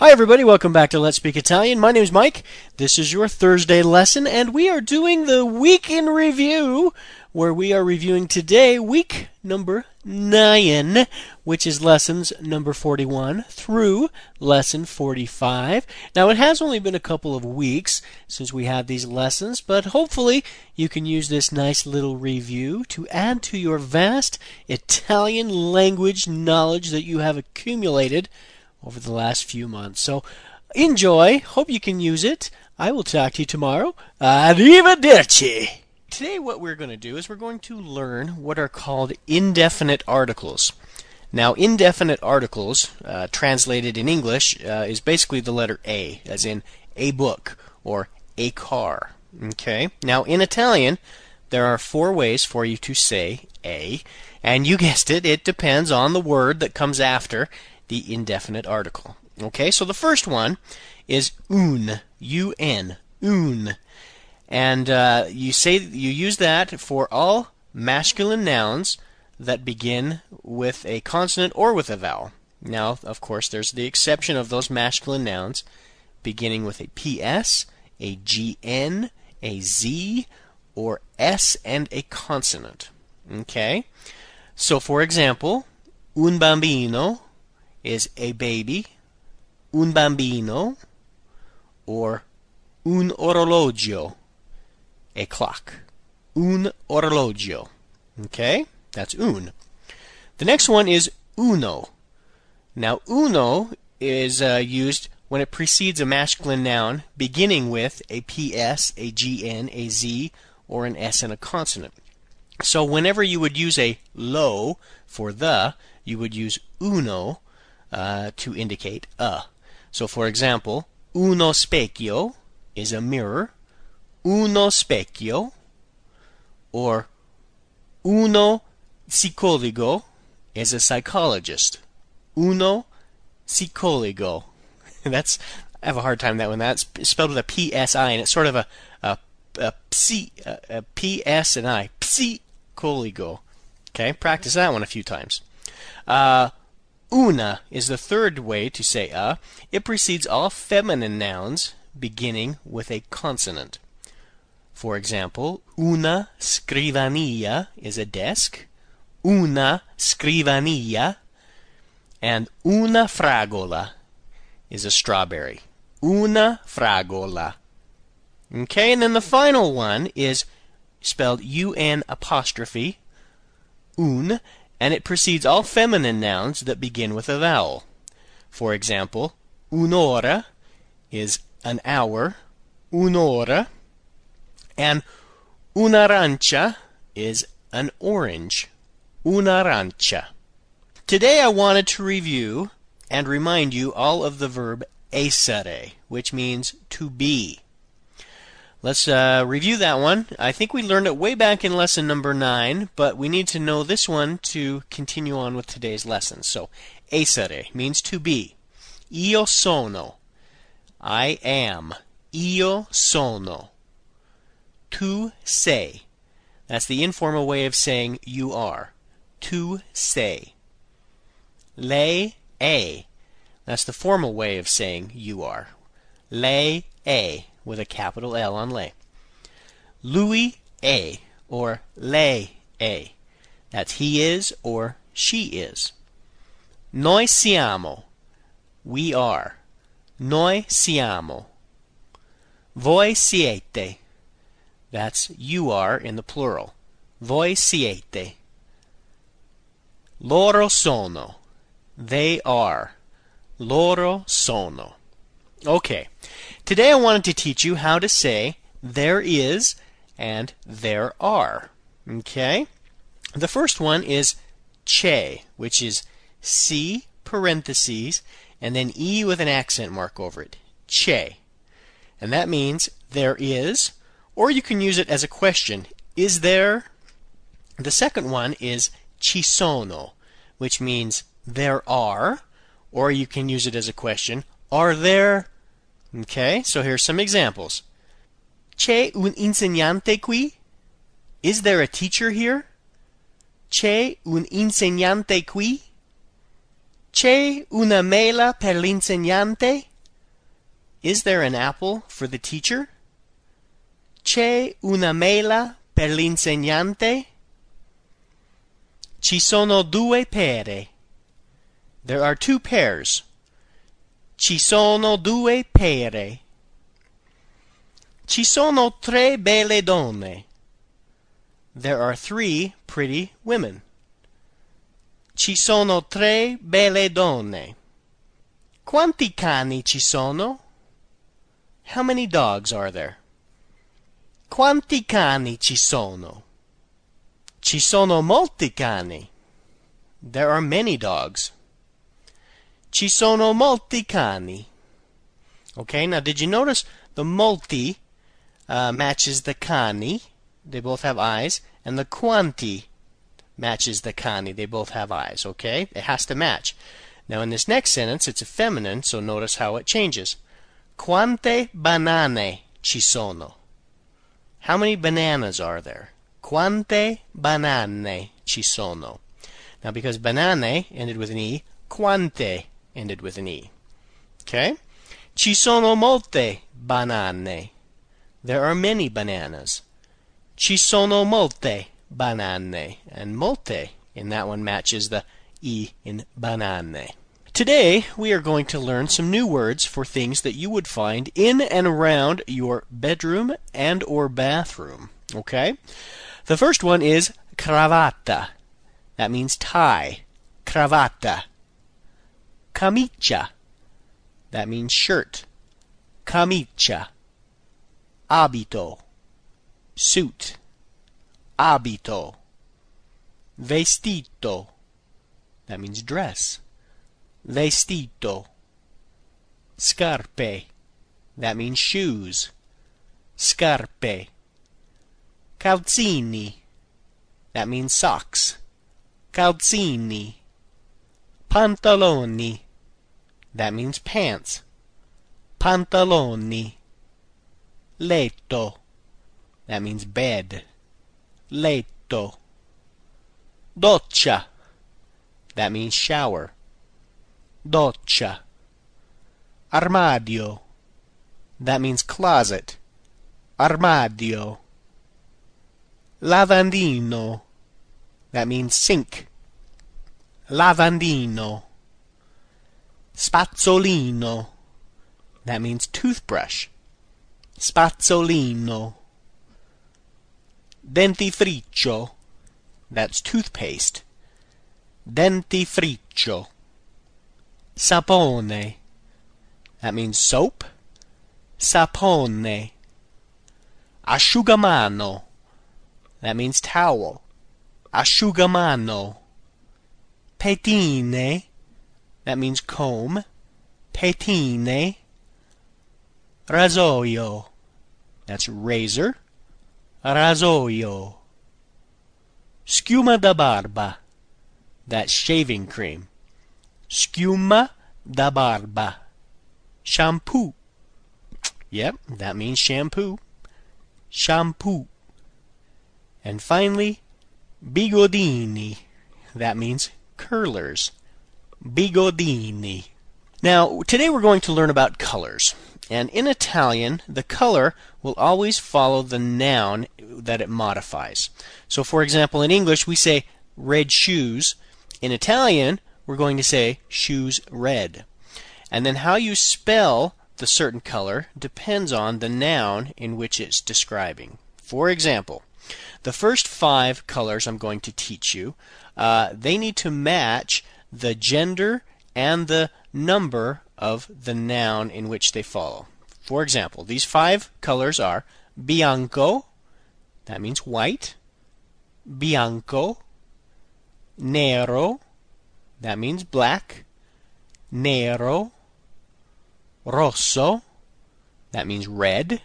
Hi, everybody. Welcome back to Let's Speak Italian. My name is Mike. This is your Thursday lesson, and we are doing the week in review, where we are reviewing today week number nine, which is lessons number 41 through lesson 45. Now, it has only been a couple of weeks since we had these lessons, but hopefully you can use this nice little review to add to your vast Italian language knowledge that you have accumulated over the last few months. So enjoy. Hope you can use it. I will talk to you tomorrow. Arrivederci. Today, what we're going to do is we're going to learn what are called indefinite articles. Now, indefinite articles, uh, translated in English, uh, is basically the letter A, as in a book or a car. Okay? Now, in Italian, there are four ways for you to say a, and you guessed it, it depends on the word that comes after the indefinite article. Okay, so the first one is un, un, un, and uh, you say you use that for all masculine nouns that begin with a consonant or with a vowel. Now, of course, there's the exception of those masculine nouns beginning with a ps, a gn, a z, or s and a consonant. Okay? So, for example, un bambino is a baby, un bambino, or un orologio, a clock. Un orologio. Okay? That's un. The next one is uno. Now, uno is uh, used when it precedes a masculine noun beginning with a ps, a gn, a z, or an s and a consonant. So whenever you would use a lo for the, you would use uno uh, to indicate a. So, for example, uno specchio is a mirror, uno specchio, or uno psicologo is a psychologist. Uno psicologo. That's I have a hard time that one. That's spelled with a P S I, and it's sort of a a, a, psi, a, a P S and I. Psicologo. Okay, practice that one a few times. Uh, Una is the third way to say a. It precedes all feminine nouns beginning with a consonant. For example, una scrivania is a desk, una scrivania, and una fragola is a strawberry. Una fragola. Okay, and then the final one is spelled un apostrophe, un, and it precedes all feminine nouns that begin with a vowel. For example, un'ora is an hour, un'ora, and un'arancia is an orange, un'arancia. Today I wanted to review and remind you all of the verb essere, which means to be. Let's uh, review that one. I think we learned it way back in lesson number 9, but we need to know this one to continue on with today's lesson. So, essere means to be. Io sono. I am. Io sono. Tu sei. That's the informal way of saying you are. Tu sei. Lei è. That's the formal way of saying you are. Lei è with a capital L on lei. Lui è or lei è. That's he is or she is. Noi siamo. We are. Noi siamo. Voi siete. That's you are in the plural. Voi siete. Loro sono. They are. Loro sono. Okay. Today I wanted to teach you how to say there is and there are. Okay? The first one is C'è, which is C parentheses and then E with an accent mark over it. C'è. And that means there is, or you can use it as a question. Is there? The second one is ci sono, which means there are, or you can use it as a question. Are there Okay, so here's some examples. C'è un insegnante qui? Is there a teacher here? C'è un insegnante qui? C'è una mela per l'insegnante? Is there an apple for the teacher? C'è una mela per l'insegnante? Ci sono due pere. There are two pears. Ci sono due pere. Ci sono tre belle donne. There are three pretty women. Ci sono tre belle donne. Quanti cani ci sono? How many dogs are there? Quanti cani ci sono? Ci sono molti cani. There are many dogs. Ci sono molti cani. Okay, now did you notice the molti uh, matches the cani? They both have eyes. And the quanti matches the cani. They both have eyes. Okay, it has to match. Now in this next sentence, it's a feminine, so notice how it changes. Quante banane ci sono? How many bananas are there? Quante banane ci sono? Now, because banane ended with an E, quante ended with an E. Okay? Ci sono molte banane. There are many bananas. Ci sono molte banane. And molte in that one matches the E in banane. Today, we are going to learn some new words for things that you would find in and around your bedroom and or bathroom. Okay? The first one is cravatta. That means tie. Cravatta. Camicia. That means shirt. Camicia. Abito. Suit. Abito. Vestito. That means dress. Vestito. Scarpe. That means shoes. Scarpe. Calzini. That means socks. Calzini. Pantaloni. That means pants. Pantaloni. Letto. That means bed. Letto. Doccia. That means shower. Doccia. Armadio. That means closet. Armadio. Lavandino. That means sink. Lavandino. Spazzolino. That means toothbrush. Spazzolino. Dentifricio. That's toothpaste. Dentifricio. Sapone. That means soap. Sapone. Asciugamano. That means towel. Asciugamano. Pettine. That means comb. Pettine. Rasoio. That's razor. Rasoio. Schiuma da barba. That's shaving cream. Schiuma da barba. Shampoo. Yep, that means shampoo. Shampoo. And finally, bigodini. That means curlers. Bigodini. Now, today we're going to learn about colors. And in Italian, the color will always follow the noun that it modifies. So, for example, in English, we say red shoes. In Italian, we're going to say shoes red. And then how you spell the certain color depends on the noun in which it's describing. For example, the first five colors I'm going to teach you, uh, they need to match the gender and the number of the noun in which they follow. For example, these five colors are bianco, that means white, bianco, nero, that means black, nero, rosso, that means red,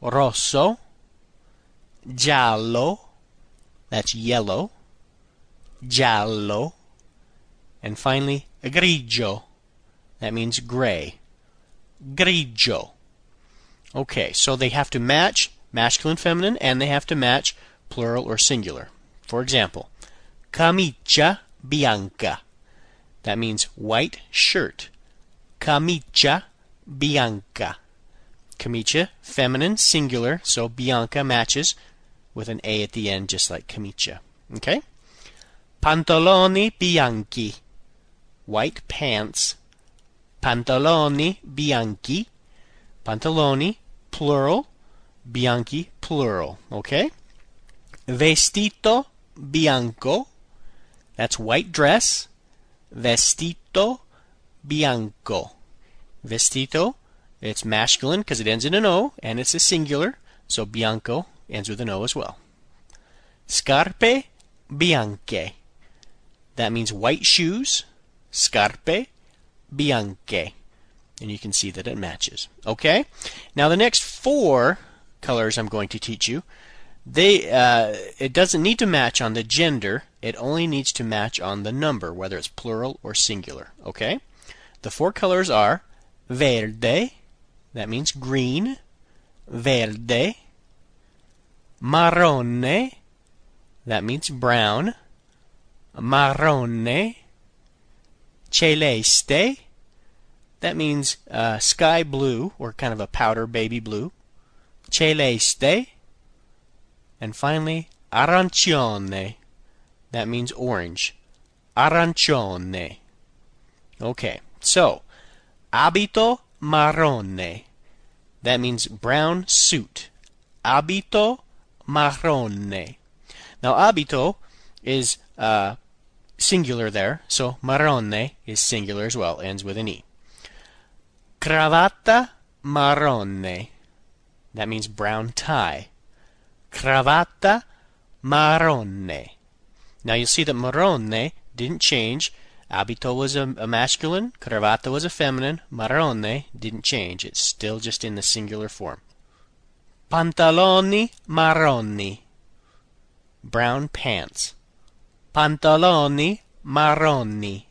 rosso, giallo, that's yellow, giallo, and finally grigio, that means gray, grigio. Okay, so they have to match masculine, feminine, and they have to match plural or singular. For example, camicia bianca. That means white shirt. Camicia bianca. Camicia, feminine, singular, so bianca matches with an A at the end, just like camicia. Okay? Pantaloni bianchi. White pants. Pantaloni bianchi. Pantaloni, plural. Bianchi, plural. Okay? Vestito bianco. That's white dress. Vestito bianco. Vestito, it's masculine because it ends in an O and it's a singular, so bianco ends with an O as well. Scarpe bianche. That means white shoes. Scarpe bianche. And you can see that it matches. Okay? Now the next four colors I'm going to teach you, they uh, it doesn't need to match on the gender. It only needs to match on the number, whether it's plural or singular. Okay? The four colors are verde, that means green, verde, marrone, that means brown, marrone, celeste, that means uh, sky blue or kind of a powder baby blue, celeste, and finally arancione, that means orange, arancione. Okay, so abito marrone, that means brown suit, abito marrone. Now abito is uh, singular there, so marrone is singular as well, ends with an E. Cravatta marrone. That means brown tie. Cravatta marrone. Now you'll see that marrone didn't change. Abito was a, a masculine, cravatta was a feminine, marrone didn't change. It's still just in the singular form. Pantaloni marroni. Brown pants. Pantaloni marroni.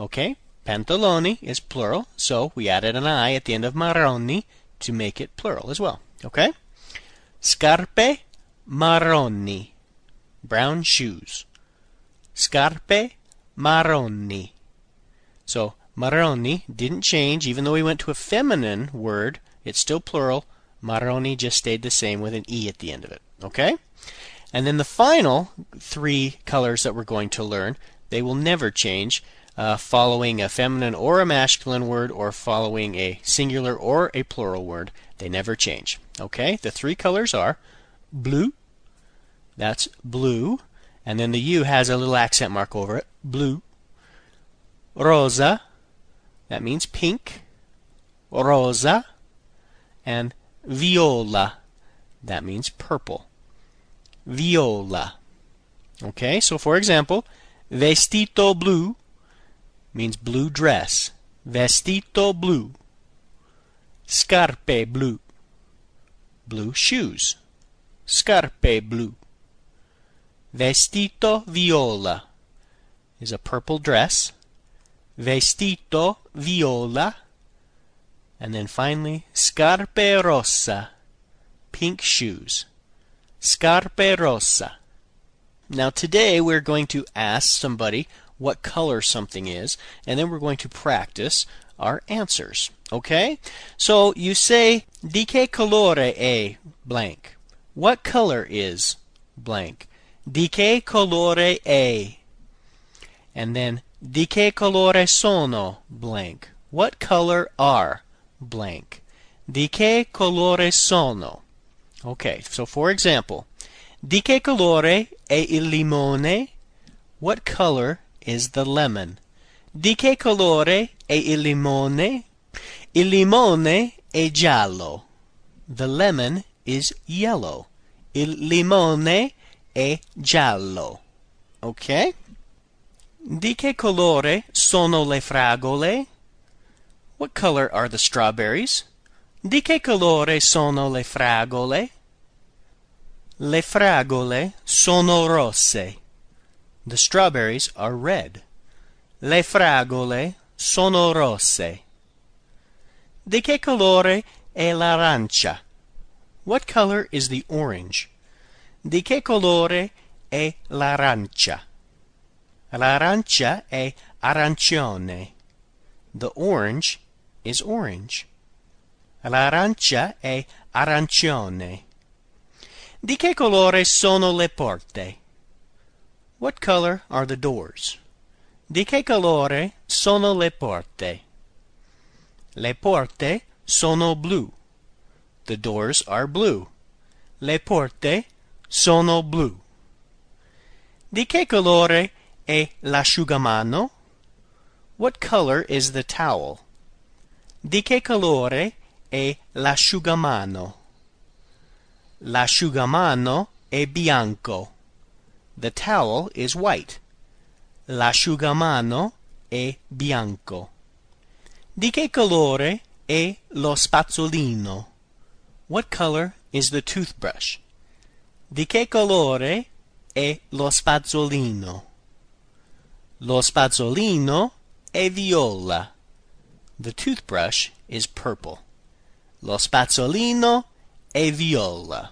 Okay, pantaloni is plural, so we added an I at the end of marroni to make it plural as well. Okay? Scarpe marroni. Brown shoes. Scarpe marroni. So marroni didn't change, even though we went to a feminine word, it's still plural. Marroni just stayed the same with an E at the end of it. Okay? And then the final three colors that we're going to learn, they will never change uh, following a feminine or a masculine word or following a singular or a plural word. They never change. Okay? The three colors are blu, that's blue, and then the U has a little accent mark over it, blu. Rosa, that means pink, rosa, and viola, that means purple viola. Okay, so for example, vestito blu means blue dress. Vestito blu. Scarpe blu. Blue shoes. Scarpe blu. Vestito viola is a purple dress. Vestito viola. And then finally, scarpe rossa, pink shoes. Scarpe rossa. Now today we're going to ask somebody what color something is, and then we're going to practice our answers. Okay? So you say, di che colore è blank? What color is blank? Di che colore è? And then, di che colore sono blank? What color are blank? Di che colore sono? Okay, so for example, di che colore è il limone? What color is the lemon? Di che colore è il limone? Il limone è giallo. The lemon is yellow. Il limone è giallo. Ok? Di che colore sono le fragole? What color are the strawberries? Di che colore sono le fragole? Le fragole sono rosse. The strawberries are red. Le fragole sono rosse. Di che colore è l'arancia? What color is the orange? Di che colore è l'arancia? L'arancia è arancione. The orange is orange. L'arancia è arancione. Di che colore sono le porte? What color are the doors? Di che colore sono le porte? Le porte sono blu. The doors are blue. Le porte sono blu. Di che colore è l'asciugamano? What color is the towel? Di che colore è l'asciugamano? L'asciugamano è bianco. The towel is white. L'asciugamano è bianco. Di che colore è lo spazzolino? What color is the toothbrush? Di che colore è lo spazzolino? Lo spazzolino è viola. The toothbrush is purple. Lo spazzolino è viola.